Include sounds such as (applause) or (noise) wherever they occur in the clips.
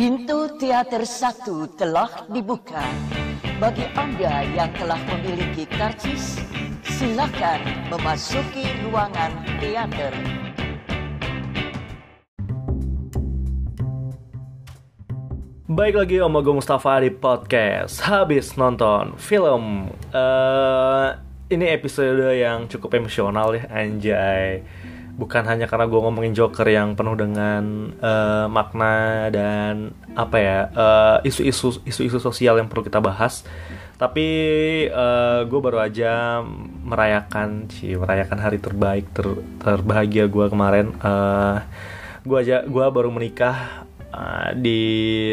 Pintu teater satu telah dibuka. Bagi Anda yang telah memiliki karcis, silakan memasuki ruangan teater. Baik lagi Om Agung Mustafa di podcast Habis nonton film eh Ini episode yang cukup emosional ya Anjay Bukan hanya karena gue ngomongin Joker yang penuh dengan eh, makna dan apa ya eh, isu-isu isu-isu sosial yang perlu kita bahas. Tapi eh, gue baru aja merayakan, sih merayakan hari terbaik ter- terbahagia gue kemarin. Eh gue aja gue baru menikah uh, di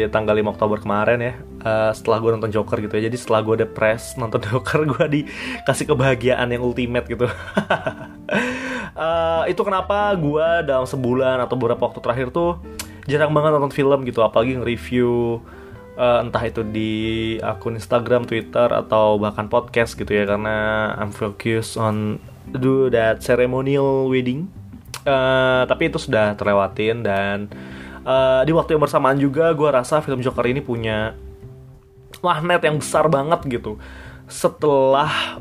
tanggal 5 Oktober kemarin ya uh, setelah gue nonton Joker gitu ya jadi setelah gue depres nonton (laughs) Joker gue dikasih kebahagiaan yang ultimate gitu (laughs) Uh, itu kenapa gue dalam sebulan atau beberapa waktu terakhir tuh jarang banget nonton film gitu apalagi nge-review uh, entah itu di akun Instagram, Twitter atau bahkan podcast gitu ya karena I'm focused on do that ceremonial wedding. Uh, tapi itu sudah terlewatin dan uh, di waktu yang bersamaan juga gue rasa film Joker ini punya magnet yang besar banget gitu. Setelah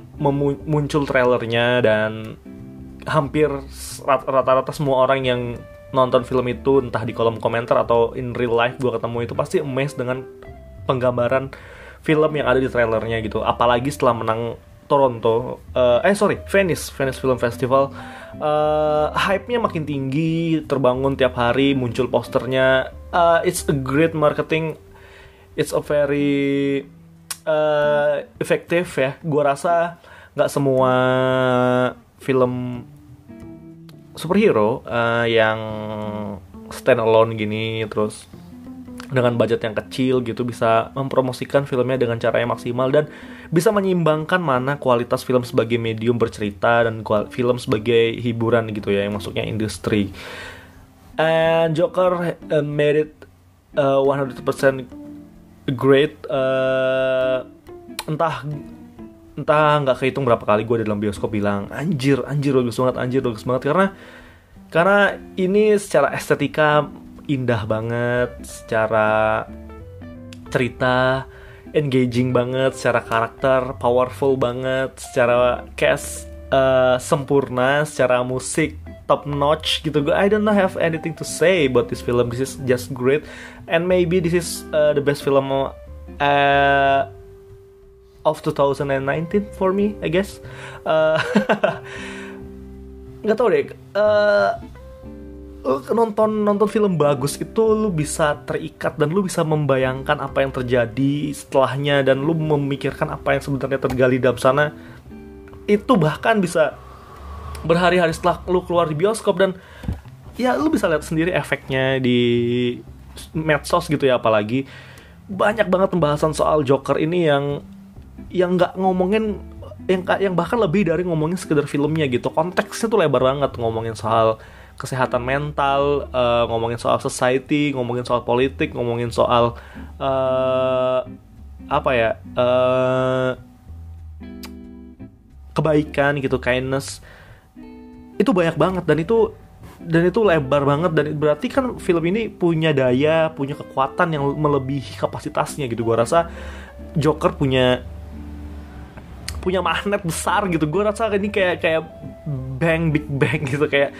muncul trailernya dan hampir rat- rata-rata semua orang yang nonton film itu entah di kolom komentar atau in real life gue ketemu itu pasti amazed dengan penggambaran film yang ada di trailernya gitu. Apalagi setelah menang Toronto eh eh sorry Venice Venice Film Festival eh hype-nya makin tinggi terbangun tiap hari muncul posternya. Eh, it's a great marketing. It's a very eh efektif ya. Gua rasa nggak semua film superhero eh, yang stand alone gini terus dengan budget yang kecil gitu bisa mempromosikan filmnya dengan cara yang maksimal dan bisa menyeimbangkan mana kualitas film sebagai medium bercerita dan film sebagai hiburan gitu ya yang masuknya industri. And Joker uh, made it uh, 100% great. Uh, entah entah nggak kehitung berapa kali gue dalam bioskop bilang anjir anjir bagus banget anjir bagus banget. Karena karena ini secara estetika indah banget secara cerita engaging banget secara karakter powerful banget secara cast eh, sempurna secara musik top notch gitu. Gue I don't have anything to say about this film. This is just great. And maybe this is uh, the best film uh, of 2019 for me I guess. Uh, (laughs) nggak tahu deh eh, lu nonton nonton film bagus itu lu bisa terikat dan lu bisa membayangkan apa yang terjadi setelahnya dan lu memikirkan apa yang sebenarnya tergali dalam sana. Itu bahkan bisa berhari-hari setelah lu keluar di bioskop dan ya lu bisa lihat sendiri efeknya di medsos gitu ya apalagi. Banyak banget pembahasan soal Joker ini yang yang nggak ngomongin yang yang bahkan lebih dari ngomongin sekedar filmnya gitu. Konteksnya tuh lebar banget. Ngomongin soal kesehatan mental eh, ngomongin soal society ngomongin soal politik ngomongin soal eh, apa ya eh, kebaikan gitu kindness. Itu banyak banget dan itu dan itu lebar banget dan berarti kan film ini punya daya punya kekuatan yang melebihi kapasitasnya gitu. Gua rasa Joker punya punya magnet besar gitu. Gue rasa ini kayak kayak bang big bang gitu. Kayak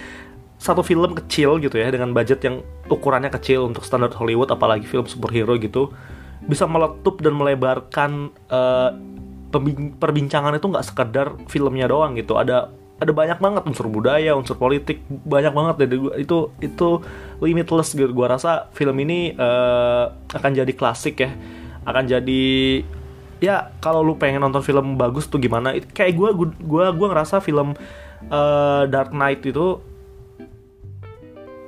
satu film kecil gitu ya dengan budget yang ukurannya kecil untuk standar Hollywood apalagi film superhero gitu bisa meletup dan melebarkan pembin- perbincangan itu nggak sekedar filmnya doang gitu. Ada ada banyak banget unsur budaya unsur politik banyak banget. Dari itu itu limitless gitu. Gua rasa film ini eh, akan jadi klasik ya. Akan jadi ya kalau lu pengen nonton film bagus tuh gimana? Kayak gue gua gua ngerasa film eh, Dark Knight itu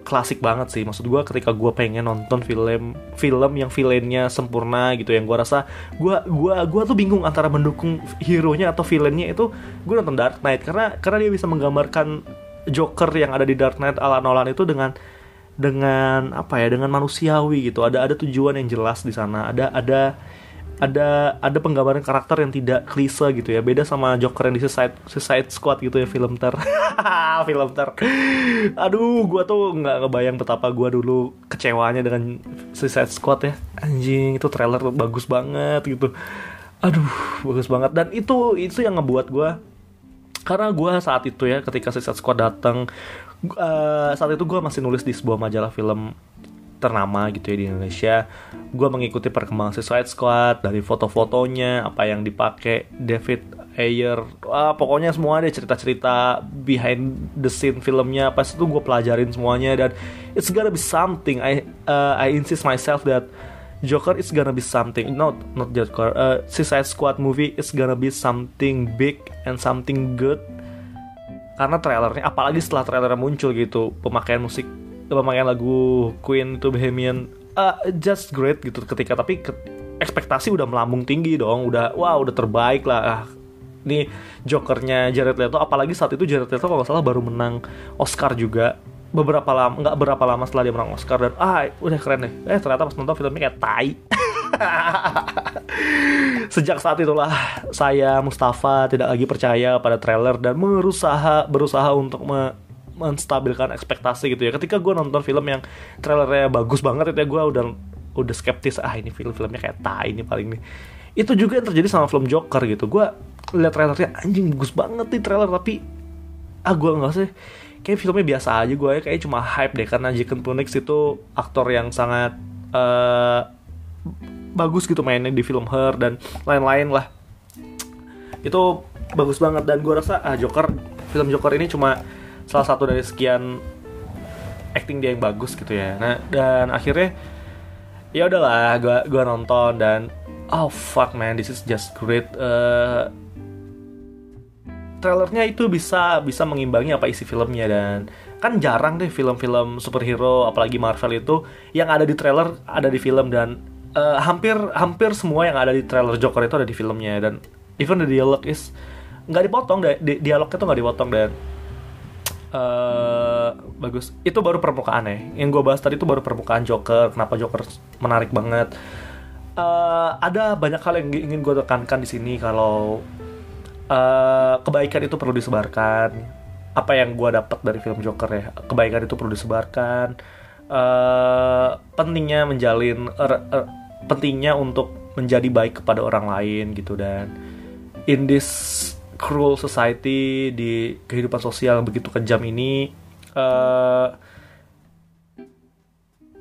klasik banget sih. Maksud gue ketika gue pengen nonton film film yang villainnya sempurna gitu yang gue rasa gue gua gua tuh bingung antara mendukung hero nya atau villainnya itu gue nonton Dark Knight. Karena karena dia bisa menggambarkan Joker yang ada di Dark Knight ala Nolan itu dengan dengan apa ya dengan manusiawi gitu. Ada ada tujuan yang jelas di sana. Ada ada ada ada penggambaran karakter yang tidak klise gitu ya. Beda sama Joker yang di Suicide, Suicide Squad gitu ya film ter. (laughs) Film ter. Aduh gue tuh nggak ngebayang betapa gue dulu kecewanya dengan Suicide Squad ya. Anjing itu trailer bagus banget gitu. Aduh bagus banget. Dan itu itu yang ngebuat gue karena gue saat itu ya ketika Suicide Squad datang uh, saat itu gue masih nulis di sebuah majalah film ternama gitu ya di Indonesia. Gue mengikuti perkembangan Suicide Squad dari foto-fotonya apa yang dipakai David Ayer ah, pokoknya semua deh cerita-cerita behind the scene filmnya pas itu gue pelajarin semuanya. Dan it's gonna be something I uh, I insist myself that Joker is gonna be something not not Joker uh, Suicide Squad movie is gonna be something big and something good. Karena trailernya apalagi setelah trailernya muncul gitu pemakaian musik pemakaian lagu Queen to Bohemian uh, just great gitu ketika tapi ke, ekspektasi udah melambung tinggi dong udah wow, udah terbaik lah. Ah, ini Jokernya Jared Leto apalagi saat itu Jared Leto kalau salah baru menang Oscar juga. Beberapa lama nggak berapa lama setelah dia menang Oscar dan ah udah keren deh. Eh ternyata pas nonton filmnya kayak tai. (laughs) Sejak saat itulah saya Mustafa tidak lagi percaya pada trailer dan berusaha berusaha untuk me menstabilkan ekspektasi gitu ya. Ketika gue nonton film yang trailernya bagus banget itu ya gue udah udah skeptis ah ini film-filmnya kayak tai ini paling nih. Itu juga yang terjadi sama film Joker gitu. Gue lihat trailernya anjing bagus banget nih trailer tapi ah gue nggak sih. Kayak filmnya biasa aja gue ya kayak cuma hype deh karena Jacob Phoenix itu aktor yang sangat uh, bagus gitu mainnya di film Her dan lain-lain lah. Itu bagus banget dan gue rasa ah Joker film Joker ini cuma salah satu dari sekian acting dia yang bagus gitu ya. Nah dan akhirnya ya udahlah gue gua nonton dan oh fuck man this is just great. Uh, trailernya itu bisa bisa mengimbangi apa isi filmnya dan kan jarang deh film-film superhero apalagi Marvel itu yang ada di trailer ada di film dan uh, hampir hampir semua yang ada di trailer Joker itu ada di filmnya dan even the dialogue is nggak dipotong di, dialognya tuh nggak dipotong dan uh, bagus. Itu baru permukaan ya. Yang gue bahas tadi itu baru permukaan Joker. Kenapa Joker menarik banget? Uh, ada banyak hal yang ingin gue tekankan di sini kalau uh, kebaikan itu perlu disebarkan. Apa yang gue dapat dari film Joker ya? Kebaikan itu perlu disebarkan. Uh, pentingnya menjalin uh, uh, pentingnya untuk menjadi baik kepada orang lain gitu dan in this cruel society di kehidupan sosial yang begitu kejam ini uh,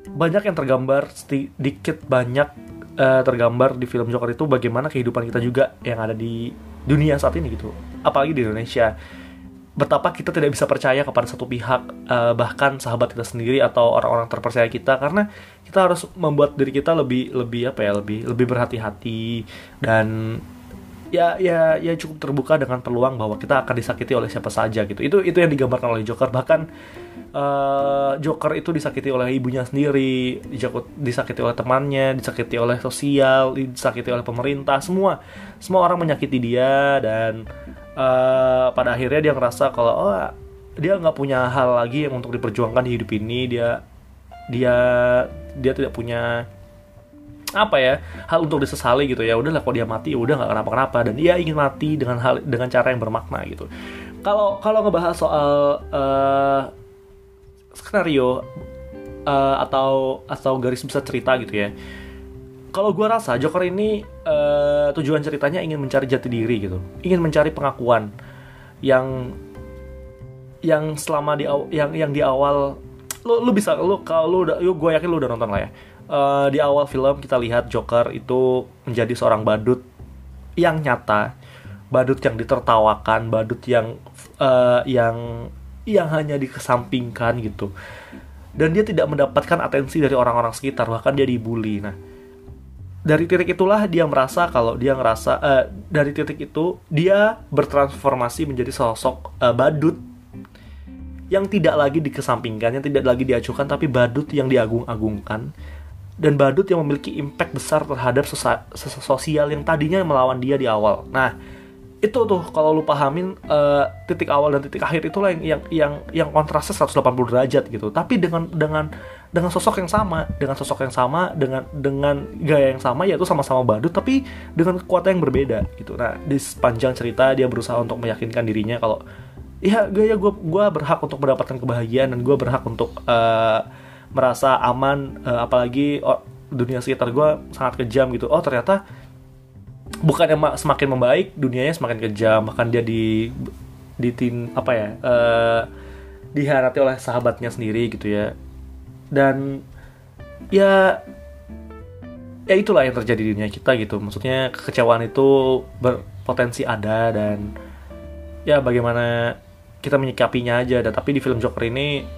banyak yang tergambar sedikit banyak uh, tergambar di film Joker itu bagaimana kehidupan kita juga yang ada di dunia saat ini gitu. Apalagi di Indonesia. Betapa kita tidak bisa percaya kepada satu pihak uh, bahkan sahabat kita sendiri atau orang-orang terpercaya kita karena kita harus membuat diri kita lebih lebih apa ya lebih lebih berhati-hati. Dan ya ya ya cukup terbuka dengan peluang bahwa kita akan disakiti oleh siapa saja gitu. Itu itu yang digambarkan oleh Joker. Bahkan uh, Joker itu disakiti oleh ibunya sendiri disakiti oleh temannya disakiti oleh sosial disakiti oleh pemerintah semua semua orang menyakiti dia dan uh, pada akhirnya dia ngerasa kalau oh dia nggak punya hal lagi yang untuk diperjuangkan di hidup ini. Dia dia dia tidak punya apa ya hal untuk disesali gitu ya. Udahlah kalau dia mati ya udah nggak kenapa-kenapa. Dan dia ingin mati dengan hal dengan cara yang bermakna gitu. Kalau kalau ngebahas soal uh, skenario uh, atau atau garis besar cerita gitu ya. Kalau gue rasa Joker ini uh, tujuan ceritanya ingin mencari jati diri gitu. Ingin mencari pengakuan yang yang selama di yang yang di awal lu lu bisa lu kalau lu udah gue yakin lu udah nonton lah ya uh, di awal film kita lihat Joker itu menjadi seorang badut yang nyata, badut yang ditertawakan, badut yang uh, yang yang hanya dikesampingkan gitu. Dan dia tidak mendapatkan atensi dari orang-orang sekitar, bahkan dia dibully. Nah, dari titik itulah dia merasa kalau dia ngerasa uh, dari titik itu dia bertransformasi menjadi sosok uh, badut yang tidak lagi dikesampingkan, yang tidak lagi diacuhkan, tapi badut yang diagung-agungkan dan badut yang memiliki impact besar terhadap sosial yang tadinya melawan dia di awal. Nah, itu tuh kalau lu pahamin uh, titik awal dan titik akhir itulah yang yang yang yang kontrasnya 180 derajat gitu. Tapi dengan dengan dengan sosok yang sama dengan sosok yang sama dengan dengan gaya yang sama yaitu sama-sama badut tapi dengan kekuatan yang berbeda gitu nah di sepanjang cerita dia berusaha untuk meyakinkan dirinya kalau ya gaya gue gue berhak untuk mendapatkan kebahagiaan dan gue berhak untuk uh, merasa aman uh, apalagi oh, dunia sekitar gue sangat kejam gitu. Oh ternyata bukannya semakin membaik dunianya semakin kejam. Bahkan dia di di tin apa ya uh, diharati oleh sahabatnya sendiri gitu ya. Dan ya ya itulah yang terjadi di dunia kita gitu. Maksudnya kekecewaan itu berpotensi ada dan ya bagaimana kita menyikapinya aja. Dan tapi di film Joker ini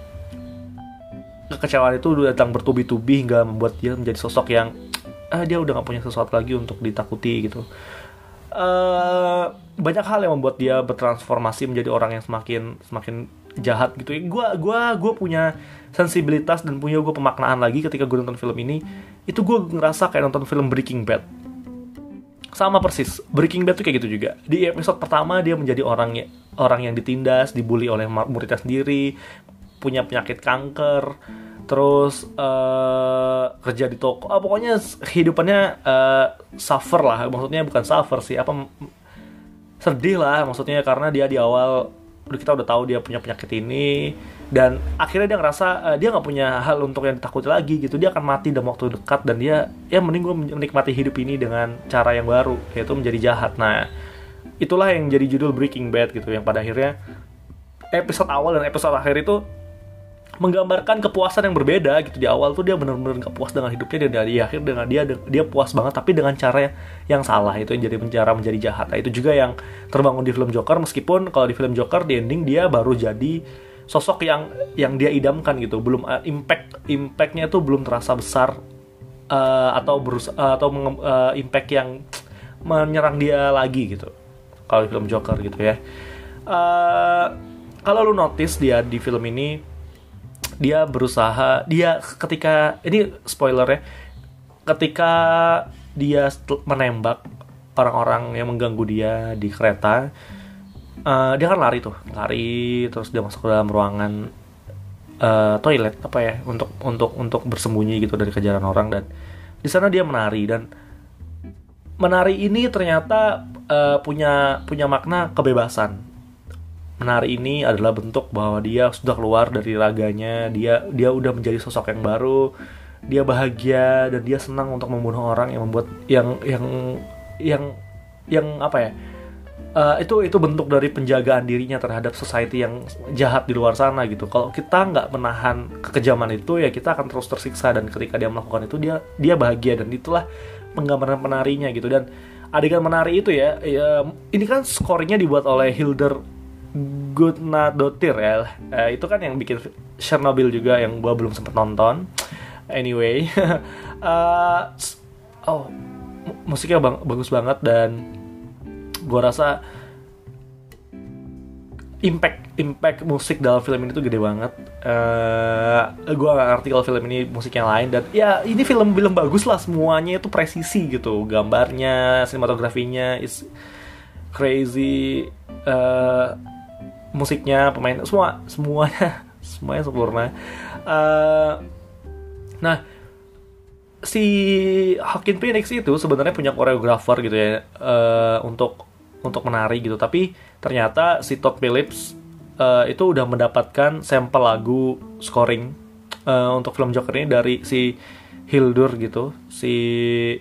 kekecewaan itu datang bertubi-tubi hingga membuat dia menjadi sosok yang ah, dia udah gak punya sesuatu lagi untuk ditakuti gitu. Uh, banyak hal yang membuat dia bertransformasi menjadi orang yang semakin semakin jahat gitu. Gue gua gue punya sensibilitas dan punya gue pemaknaan lagi ketika gue nonton film ini. Itu gue ngerasa kayak nonton film Breaking Bad. Sama persis Breaking Bad tuh kayak gitu juga. Di episode pertama dia menjadi orang ya, orang yang ditindas dibully oleh muridnya sendiri punya penyakit kanker terus uh, kerja di toko. Oh, pokoknya kehidupannya uh, suffer lah. Maksudnya bukan suffer sih apa sedih lah. Maksudnya karena dia di awal kita udah tahu dia punya penyakit ini. Dan akhirnya dia ngerasa uh, dia nggak punya hal untuk yang ditakuti lagi gitu. Dia akan mati dalam waktu dekat dan dia ya mending gue menikmati hidup ini dengan cara yang baru yaitu menjadi jahat. Nah itulah yang jadi judul Breaking Bad gitu yang pada akhirnya episode awal dan episode akhir itu menggambarkan kepuasan yang berbeda gitu. Di awal tuh dia benar-benar nggak puas dengan hidupnya dan di akhir dengan dia dia puas banget tapi dengan cara yang salah. Itu yang jadi penjara menjadi jahat. Nah, itu juga yang terbangun di film Joker. Meskipun kalau di film Joker di ending dia baru jadi sosok yang yang dia idamkan gitu. Belum uh, impact impactnya tuh belum terasa besar uh, atau berus uh, atau uh, impact yang menyerang dia lagi gitu. Kalau di film Joker gitu ya. Uh, kalau lu notice dia di film ini dia berusaha dia ketika ini spoiler ya ketika dia menembak orang-orang yang mengganggu dia di kereta uh, dia kan lari tuh lari terus dia masuk ke dalam ruangan uh, toilet apa ya untuk untuk untuk bersembunyi gitu dari kejaran orang dan di sana dia menari dan menari ini ternyata uh, punya punya makna kebebasan menari ini adalah bentuk bahwa dia sudah keluar dari raganya. Dia dia udah menjadi sosok yang baru. Dia bahagia dan dia senang untuk membunuh orang yang membuat yang yang yang yang apa ya? Uh, itu itu bentuk dari penjagaan dirinya terhadap society yang jahat di luar sana gitu. Kalau kita nggak menahan kekejaman itu ya kita akan terus tersiksa dan ketika dia melakukan itu dia dia bahagia dan itulah penggambaran penarinya gitu. Dan adegan menari itu ya, ya ini kan skornya dibuat oleh Hilder Good Dotir ya uh, itu kan yang bikin Chernobyl juga yang gue belum sempet nonton anyway (laughs) uh, oh musiknya bang bagus banget dan gue rasa impact impact musik dalam film ini tuh gede banget. Uh, gue gak ngerti kalau film ini musik yang lain dan ya ini film film bagus lah semuanya itu presisi gitu gambarnya, sinematografinya is crazy. Uh, musiknya pemain semua semuanya (laughs) semuanya sempurna. Uh, nah si Hakim Phoenix itu sebenarnya punya koreografer gitu ya uh, untuk untuk menari gitu. Tapi ternyata si Todd Phillips uh, itu udah mendapatkan sampel lagu scoring uh, untuk film Joker ini dari si Hildur gitu si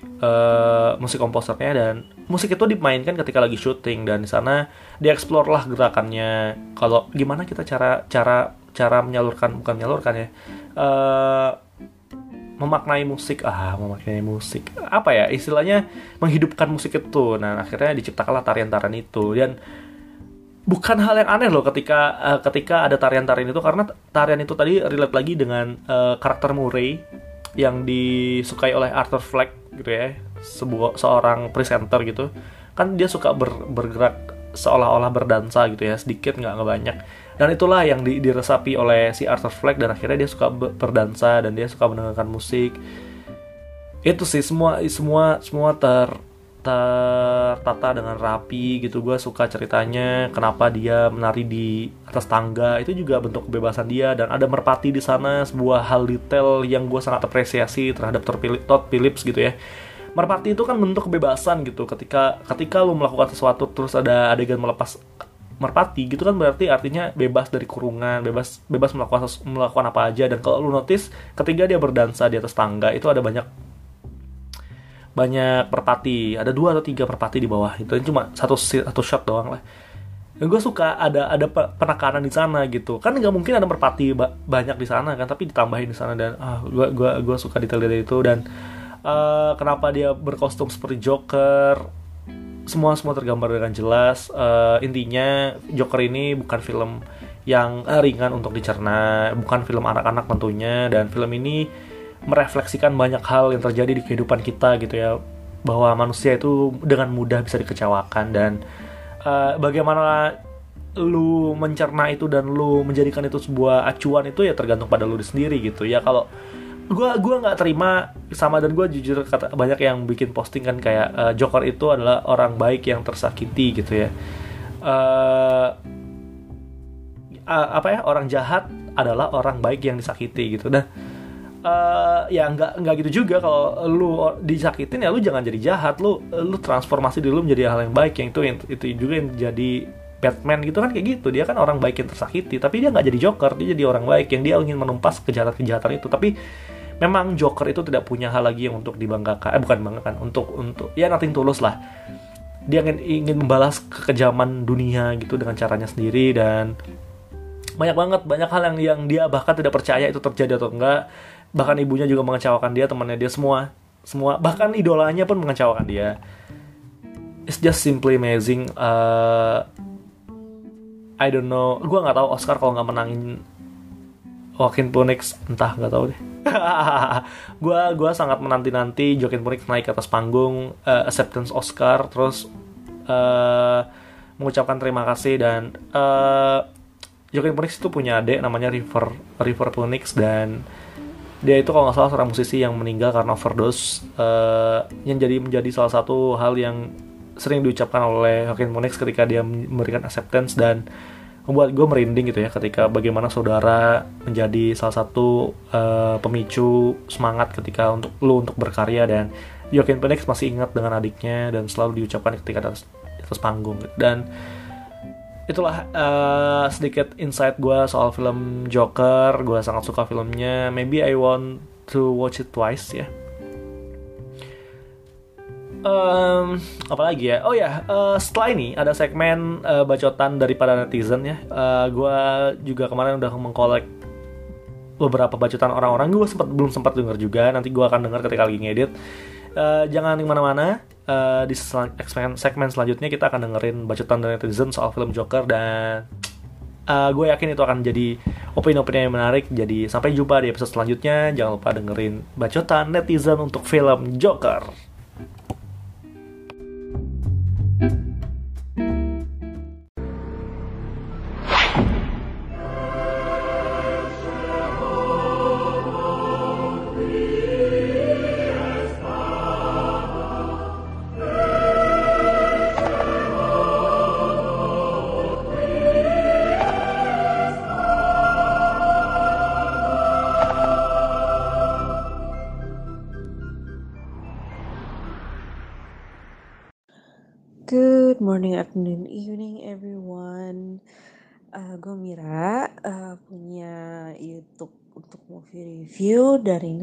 uh, musik komposernya dan musik itu dimainkan ketika lagi syuting dan di sana dieksplor lah gerakannya. Kalau gimana kita cara cara cara menyalurkan bukan menyalurkan ya uh, memaknai musik? Ah memaknai musik. Apa ya istilahnya menghidupkan musik itu. Nah akhirnya diciptakanlah tarian-tarian itu. Dan bukan hal yang aneh loh ketika uh, ketika ada tarian-tarian itu karena tarian itu tadi relate lagi dengan uh, karakter Murray yang disukai oleh Arthur Fleck gitu ya sebuah seorang presenter gitu kan dia suka ber, bergerak seolah-olah berdansa gitu ya sedikit nggak nggak banyak dan itulah yang di, diresapi oleh si Arthur Fleck dan akhirnya dia suka berdansa dan dia suka mendengarkan musik. Itu sih semua semua semua ter tertata dengan rapi gitu. Gue suka ceritanya kenapa dia menari di atas tangga. Itu juga bentuk kebebasan dia dan ada merpati di sana sebuah hal detail yang gue sangat apresiasi terhadap Todd Phillips gitu ya merpati itu kan bentuk kebebasan gitu. Ketika ketika lo melakukan sesuatu terus ada adegan melepas merpati gitu kan berarti artinya bebas dari kurungan bebas bebas melakukan melakukan apa aja. Dan kalau lo notice ketika dia berdansa di atas tangga itu ada banyak banyak merpati. Ada dua atau tiga merpati di bawah. Itu cuma satu satu shot doang lah. Gue suka ada ada penekanan di sana gitu. Kan nggak mungkin ada merpati ba banyak di sana kan tapi ditambahin di sana dan ah gue gua gua suka detail detail itu. Dan uh, kenapa dia berkostum seperti Joker? Semua semua tergambar dengan jelas. Uh, intinya Joker ini bukan film yang ringan untuk dicerna. Bukan film anak-anak tentunya. Dan film ini merefleksikan banyak hal yang terjadi di kehidupan kita gitu ya. Bahwa manusia itu dengan mudah bisa dikecewakan. Dan uh, bagaimana lu mencerna itu dan lu menjadikan itu sebuah acuan itu ya tergantung pada lu sendiri gitu ya. Kalau gue gua nggak terima sama dan gue jujur kata banyak yang bikin posting kan kayak uh, Joker itu adalah orang baik yang tersakiti gitu ya. Uh, uh, apa ya orang jahat adalah orang baik yang disakiti gitu. Dan uh, ya nggak nggak gitu juga kalau lu disakitin ya lu jangan jadi jahat. Lu lu transformasi dulu menjadi hal yang baik yang itu yang, itu juga yang jadi Batman gitu kan kayak gitu. Dia kan orang baik yang tersakiti tapi dia nggak jadi Joker. Dia jadi orang baik yang dia ingin menumpas kejahatan-kejahatan itu. Tapi memang Joker itu tidak punya hal lagi yang untuk dibanggakan eh bukan banggakan untuk untuk ya nothing tulus lah. Dia ingin ingin membalas kekejaman dunia gitu dengan caranya sendiri dan banyak banget banyak hal yang yang dia bahkan tidak percaya itu terjadi atau enggak. Bahkan ibunya juga mengecewakan dia temannya dia semua semua bahkan idolanya pun mengecewakan dia. It's just simply amazing uh, I don't know gue nggak tahu Oscar kalau nggak menangin Joaquin Phoenix entah nggak tahu deh. (laughs) Gue gua sangat menanti nanti Joaquin Phoenix naik ke atas panggung uh, acceptance Oscar terus uh, mengucapkan terima kasih dan uh, Joaquin Phoenix itu punya adik namanya River River Phoenix dan dia itu kalau nggak salah seorang musisi yang meninggal karena overdose uh, yang jadi menjadi salah satu hal yang sering diucapkan oleh Joaquin Phoenix ketika dia memberikan acceptance dan membuat gue merinding gitu ya ketika bagaimana saudara menjadi salah satu uh, pemicu semangat ketika untuk lu untuk berkarya dan Joaquin Phoenix masih ingat dengan adiknya dan selalu diucapkan ketika atas, atas panggung dan itulah uh, sedikit insight gue soal film Joker. Gue sangat suka filmnya. Maybe I want to watch it twice ya um, apa lagi ya oh ya uh, setelah ini ada segmen uh, bacotan daripada netizen ya uh, gue juga kemarin udah mengkolek beberapa bacotan orang-orang gue sempat belum sempat denger juga nanti gue akan denger ketika lagi ngedit uh, jangan ke mana-mana uh, di segmen, segmen selanjutnya kita akan dengerin bacotan dari netizen soal film Joker dan uh, gue yakin itu akan jadi opini-opini yang menarik. Jadi sampai jumpa di episode selanjutnya. Jangan lupa dengerin bacotan netizen untuk film Joker.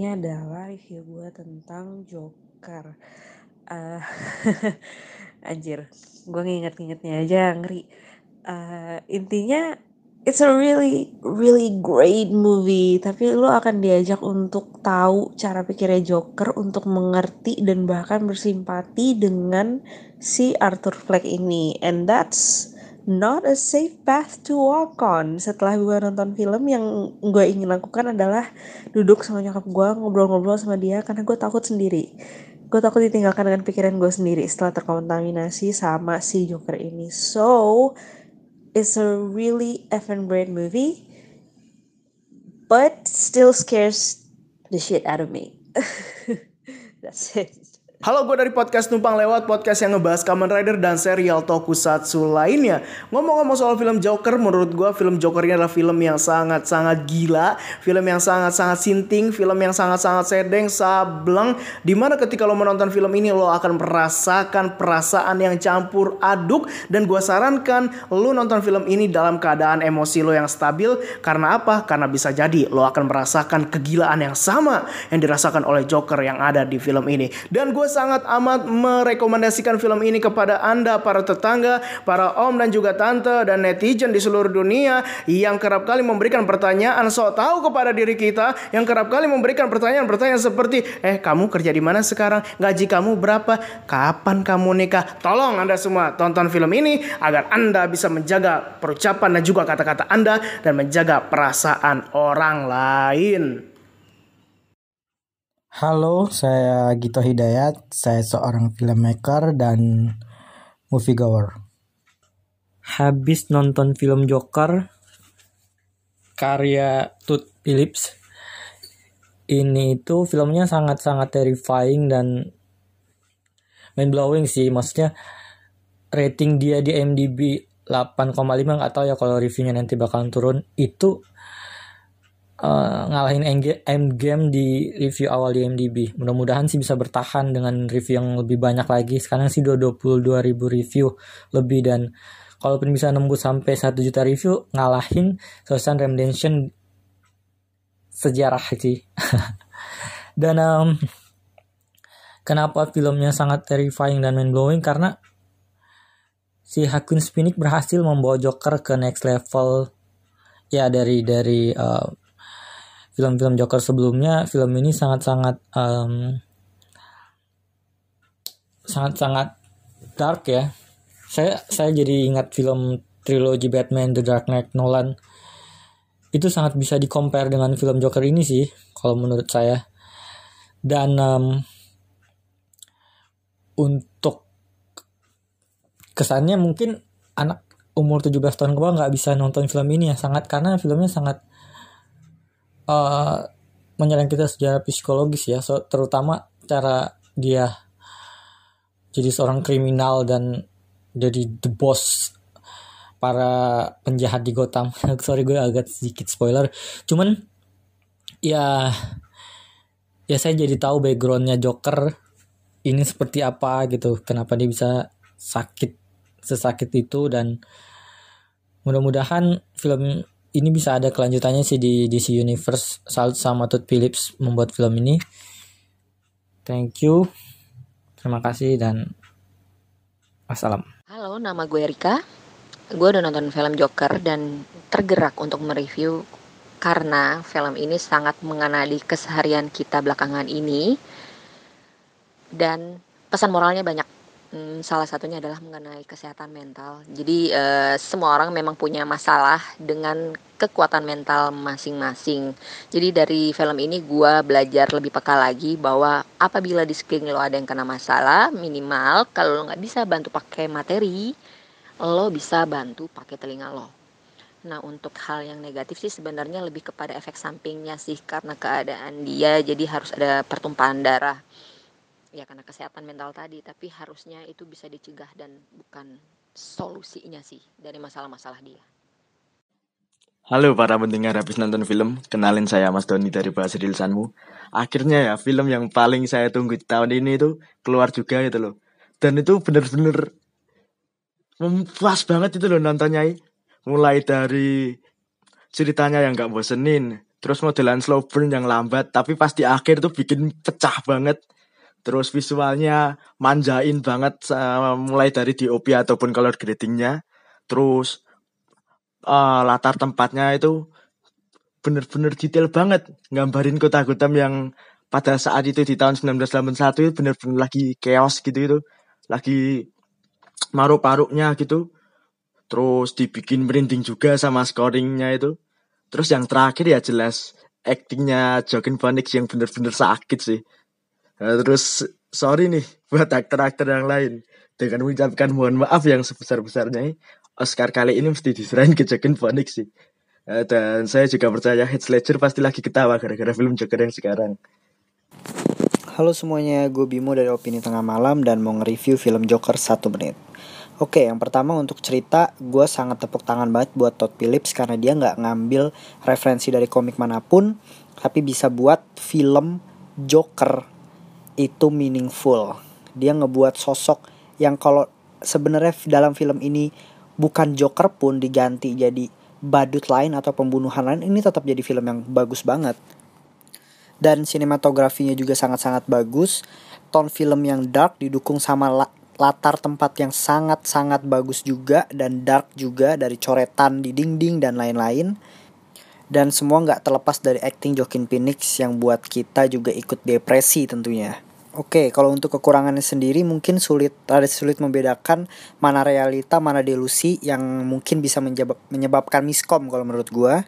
Ini adalah review gue tentang Joker. Uh, (laughs) anjir, gue nginget-ngingetnya aja ngeri. Uh, intinya it's a really really great movie tapi lo akan diajak untuk tahu cara pikirnya Joker untuk mengerti dan bahkan bersimpati dengan si Arthur Fleck ini and that's not a safe path to walk on setelah gue nonton film yang gue ingin lakukan adalah duduk sama nyokap gue ngobrol-ngobrol sama dia karena gue takut sendiri gue takut ditinggalkan dengan pikiran gue sendiri setelah terkontaminasi sama si Joker ini so It's a really effing great movie, but still scares the shit out of me. (laughs) That's it. Halo, gue dari podcast Numpang Lewat, podcast yang ngebahas Kamen Rider dan serial tokusatsu lainnya. Ngomong-ngomong soal film Joker, menurut gue film Joker ini adalah film yang sangat-sangat gila, film yang sangat-sangat sinting, film yang sangat-sangat sedeng, sableng. Di mana ketika lo menonton film ini, lo akan merasakan perasaan yang campur aduk. Dan gue sarankan lo nonton film ini dalam keadaan emosi lo yang stabil. Karena apa? Karena bisa jadi lo akan merasakan kegilaan yang sama yang dirasakan oleh Joker yang ada di film ini. Dan gue sangat amat merekomendasikan film ini kepada Anda, para tetangga, para om dan juga tante, dan netizen di seluruh dunia yang kerap kali memberikan pertanyaan sok tahu kepada diri kita, yang kerap kali memberikan pertanyaan-pertanyaan seperti, eh kamu kerja di mana sekarang? Gaji kamu berapa? Kapan kamu nikah? Tolong Anda semua tonton film ini agar Anda bisa menjaga perucapan dan juga kata-kata Anda dan menjaga perasaan orang lain. Halo, saya Gito Hidayat. Saya seorang filmmaker dan moviegoer. Habis nonton film Joker karya Todd Phillips. Ini itu filmnya sangat-sangat terrifying dan mind blowing sih. Maksudnya rating dia di IMDb 8,5 nggak tahu ya kalau reviewnya nanti bakalan turun. Itu uh, ngalahin Endgame di review awal di MDB. Mudah-mudahan sih bisa bertahan dengan review yang lebih banyak lagi. Sekarang sih 22 ribu review lebih dan kalaupun bisa nembus sampai 1 juta review ngalahin Shawshank Redemption sejarah sih. (laughs) dan um, kenapa filmnya sangat terrifying dan mind blowing karena si Hakun Phoenix berhasil membawa Joker ke next level ya dari dari uh, film-film Joker sebelumnya film ini sangat-sangat um, sangat-sangat dark ya. Saya saya jadi ingat film trilogi Batman The Dark Knight Nolan. Itu sangat bisa di compare dengan film Joker ini sih kalau menurut saya. Dan um, untuk kesannya mungkin anak umur 17 tahun ke bawah nggak bisa nonton film ini ya sangat karena filmnya sangat uh, menyerang kita secara psikologis ya. So, terutama cara dia jadi seorang kriminal dan jadi the boss para penjahat di Gotham. (laughs) Sorry gue agak sedikit spoiler. Cuman ya ya saya jadi tahu backgroundnya Joker ini seperti apa gitu. Kenapa dia bisa sakit sesakit itu dan mudah-mudahan film ini bisa ada kelanjutannya sih di DC Universe. Salut sama Todd Phillips membuat film ini. Thank you. Terima kasih dan wassalam. Halo nama gue Rika gue udah nonton film Joker dan tergerak untuk mereview karena film ini sangat mengenali keseharian kita belakangan ini. Dan pesan moralnya banyak Hmm, salah satunya adalah mengenai kesehatan mental. Jadi uh, semua orang memang punya masalah dengan kekuatan mental masing-masing. Jadi dari film ini gue belajar lebih peka lagi bahwa apabila di sekeliling lo ada yang kena masalah, minimal kalau lo nggak bisa bantu pakai materi, lo bisa bantu pakai telinga lo. Nah untuk hal yang negatif sih sebenarnya lebih kepada efek sampingnya sih karena keadaan dia jadi harus ada pertumpahan darah ya karena kesehatan mental tadi tapi harusnya itu bisa dicegah dan bukan solusinya sih dari masalah-masalah dia Halo para pendengar habis nonton film, kenalin saya Mas Doni dari Bahasa Dilsanmu. Akhirnya ya film yang paling saya tunggu tahun ini itu keluar juga gitu loh. Dan itu bener-bener puas banget itu loh nontonnya. Mulai dari ceritanya yang gak bosenin, terus modelan slow burn yang lambat, tapi pas di akhir tuh bikin pecah banget terus visualnya manjain banget uh, mulai dari DOP ataupun color gradingnya. Terus uh, latar tempatnya itu bener-bener detail banget. Gambarin kota Gotham yang pada saat itu di tahun 1981 itu bener-bener lagi chaos gitu itu lagi maruk-paruknya gitu. Terus dibikin merinding juga sama scoringnya itu. Terus yang terakhir ya jelas actingnya Joaquin Phoenix yang bener-bener sakit sih Nah, terus sorry nih (laughs) buat aktor-aktor yang lain dengan mengucapkan mohon maaf yang sebesar-besarnya Oscar kali ini mesti diserahin ke Joaquin Phoenix sih. Nah, dan saya juga percaya Heath Ledger pasti lagi ketawa gara-gara film Joker yang sekarang. Halo semuanya, gue Bimo dari Opini Tengah Malam dan mau nge-review film Joker 1 menit. Oke, yang pertama untuk cerita, gue sangat tepuk tangan banget buat Todd Phillips karena dia nggak ngambil referensi dari komik mana pun, tapi bisa buat film Joker itu meaningful. Dia ngebuat sosok yang kalau sebenarnya dalam film ini bukan Joker pun diganti jadi badut lain atau pembunuhan lain, ini tetap jadi film yang bagus banget dan sinematografinya juga sangat-sangat bagus. Tone film yang dark didukung sama la latar tempat yang sangat-sangat bagus juga dan dark juga dari coretan di dinding dan lain-lain. Dan semua nggak terlepas dari acting Joaquin Phoenix yang buat kita juga ikut depresi tentunya. Oke, kalau untuk kekurangannya sendiri mungkin sulit ada sulit membedakan mana realita, mana delusi yang mungkin bisa menyebabkan miskom kalau menurut gua.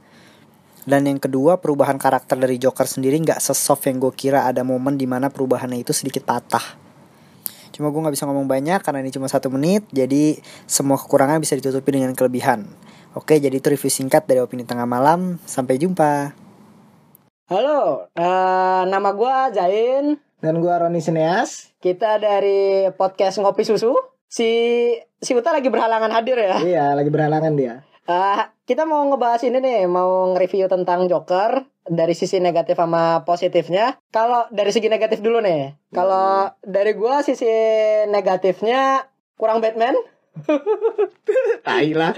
Dan yang kedua perubahan karakter dari Joker sendiri nggak sesoft yang gue kira ada momen di mana perubahannya itu sedikit patah. Cuma gue nggak bisa ngomong banyak karena ini cuma satu menit, jadi semua kekurangan bisa ditutupi dengan kelebihan. Oke, jadi itu review singkat dari Opini Tengah Malam. Sampai jumpa. Halo, uh, nama gue Zain. Dan gue Roni Sineas. Kita dari podcast Ngopi Susu. Si si Uta lagi berhalangan hadir ya? Iya, lagi berhalangan dia. Uh, kita mau ngebahas ini nih, mau nge-review tentang Joker dari sisi negatif sama positifnya. Kalau dari segi negatif dulu nih. Kalau dari gua sisi negatifnya kurang Batman. (laughs) Tai lah.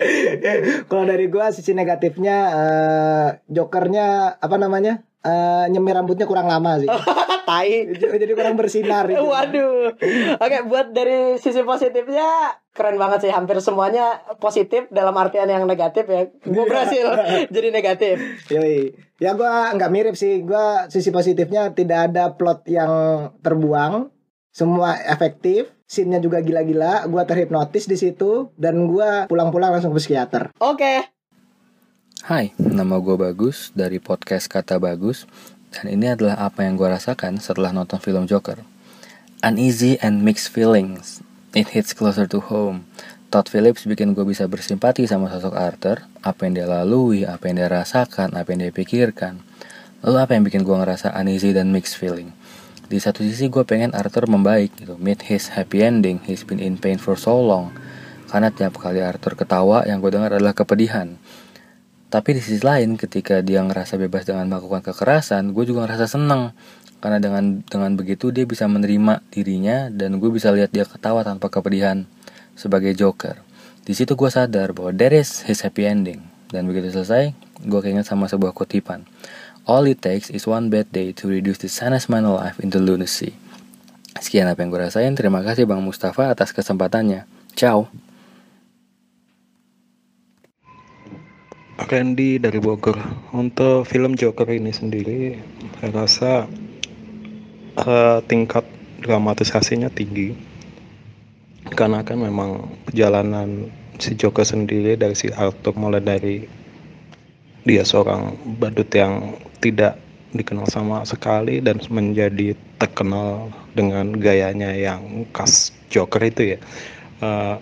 Kalau dari gua sisi negatifnya uh, Jokernya apa namanya? Uh, nyemir rambutnya kurang lama sih. (laughs) tai. Jadi kurang bersinar. Gitu. Waduh. Oke, buat dari sisi positifnya keren banget sih hampir semuanya positif dalam artian yang negatif ya gue (laughs) berhasil jadi negatif Yoi. ya gue nggak mirip sih gue sisi positifnya tidak ada plot yang terbuang semua efektif scene-nya juga gila-gila gue terhipnotis di situ dan gue pulang-pulang langsung ke psikiater oke okay. Hai, nama gue Bagus dari podcast Kata Bagus dan ini adalah apa yang gue rasakan setelah nonton film Joker. Uneasy and mixed feelings It hits closer to home. Todd Phillips bikin gue bisa bersimpati sama sosok Arthur, apa yang dia lalui, apa yang dia rasakan, apa yang dia pikirkan. Lalu apa yang bikin gue ngerasa uneasy dan mixed feeling? Di satu sisi gue pengen Arthur membaik gitu, meet his happy ending, he's been in pain for so long. Karena tiap kali Arthur ketawa yang gue dengar adalah kepedihan. Tapi di sisi lain ketika dia ngerasa bebas dengan melakukan kekerasan, gue juga ngerasa seneng karena dengan dengan begitu dia bisa menerima dirinya dan gue bisa lihat dia ketawa tanpa kepedihan sebagai Joker. Di situ gue sadar bahwa there is his happy ending. Dan begitu selesai, gue keinget sama sebuah kutipan. All it takes is one bad day to reduce the saddest man alive into lunacy. Sekian apa yang gue rasain. Terima kasih Bang Mustafa atas kesempatannya. Ciao. Randy dari Bogor. Untuk film Joker ini sendiri, saya rasa uh, tingkat dramatisasinya tinggi karena kan memang perjalanan si Joker sendiri dari si Arthur mulai dari dia seorang badut yang tidak dikenal sama sekali dan menjadi terkenal dengan gayanya yang khas Joker itu ya. Uh,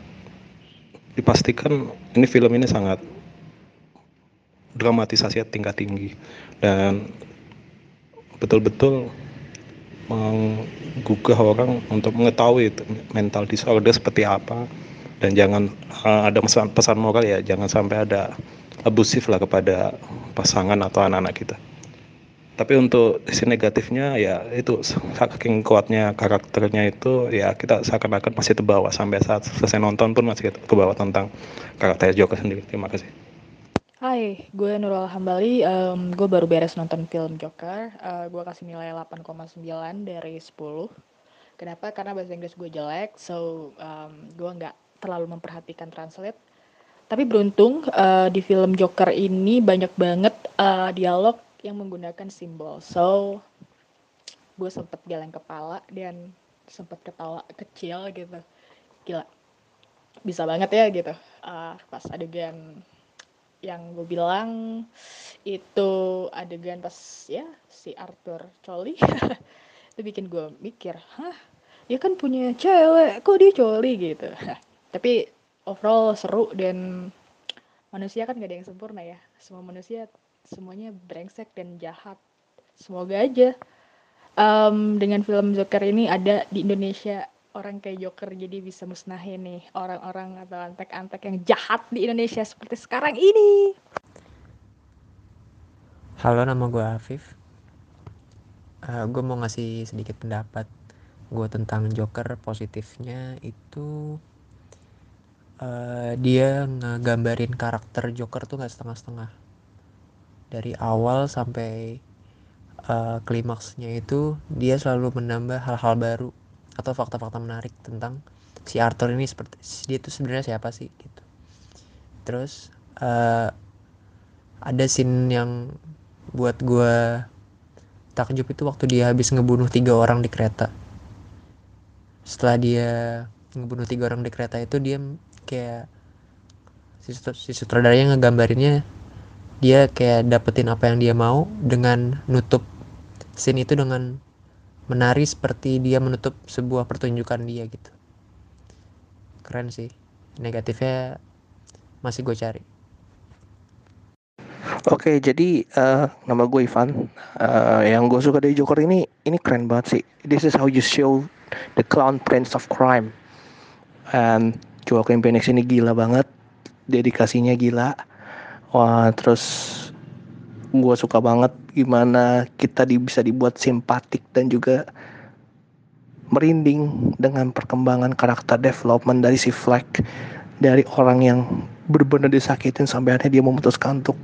dipastikan ini film ini sangat dramatisasi tingkat tinggi. Dan betul-betul menggugah orang untuk mengetahui mental disorder seperti apa. Dan jangan uh, ada pesan, pesan moral ya jangan sampai ada abusif lah kepada pasangan atau anak-anak kita tapi untuk sisi negatifnya ya itu saking kuatnya karakternya itu ya kita seakan-akan masih terbawa sampai saat selesai nonton pun masih terbawa tentang karakter Joker sendiri terima kasih Hai, gue Nurul Hambali. Um, gue baru beres nonton film Joker. Uh, gue kasih nilai 8,9 dari 10. Kenapa? Karena bahasa Inggris gue jelek, so um, gue nggak terlalu memperhatikan translate. Tapi beruntung uh, di film Joker ini banyak banget uh, dialog yang menggunakan simbol. So gue sempet geleng kepala dan sempet ketawa kecil gitu. Gila, bisa banget ya gitu. Uh, pas adegan yang gue bilang itu adegan pas ya si Arthur coli (laughs) itu bikin gue mikir hah ya kan punya cewek kok dia coli gitu (laughs) tapi overall seru dan manusia kan gak ada yang sempurna ya semua manusia semuanya brengsek dan jahat semoga aja em, dengan film Joker ini ada di Indonesia orang kayak Joker jadi bisa musnahin nih orang-orang atau antek-antek yang jahat di Indonesia seperti sekarang ini. Halo, nama gue Afif. Uh, gue mau ngasih sedikit pendapat gue tentang Joker. Positifnya itu uh, dia ngegambarin karakter Joker tuh gak setengah-setengah. Dari awal sampai uh, klimaksnya itu dia selalu menambah hal-hal baru atau fakta-fakta menarik tentang si Arthur ini seperti dia itu sebenarnya siapa sih gitu. Terus uh, ada scene yang buat gue takjub itu waktu dia habis ngebunuh tiga orang di kereta. Setelah dia ngebunuh tiga orang di kereta itu dia kayak si, si sutradaranya ngegambarinnya dia kayak dapetin apa yang dia mau dengan nutup scene itu dengan menari seperti dia menutup sebuah pertunjukan dia gitu keren sih negatifnya masih gue cari Oke, jadi uh, nama gue Ivan. Uh, yang gue suka dari Joker ini, ini keren banget sih. This is how you show the clown prince of crime. And Joaquin Phoenix ini gila banget, dedikasinya gila. Wah, terus gue suka banget gimana kita di, bisa dibuat simpatik dan juga merinding dengan perkembangan karakter development dari si Fleck dari orang yang benar-benar disakitin sampai akhirnya dia memutuskan untuk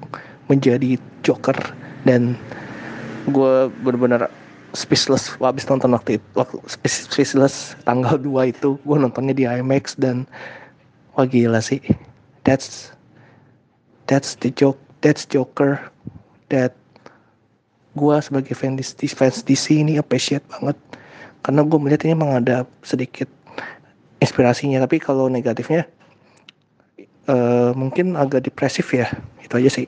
menjadi Joker. Dan gue benar-benar speechless habis nonton waktu itu waktu speechless tanggal 2 itu gue nontonnya di IMAX dan wah gila sih. That's that's the joke that's Joker that gue sebagai fans fans DC ini appreciate banget. Karena gue melihat ini memang ada sedikit inspirasinya tapi kalau negatifnya uh, mungkin agak depresif ya itu aja sih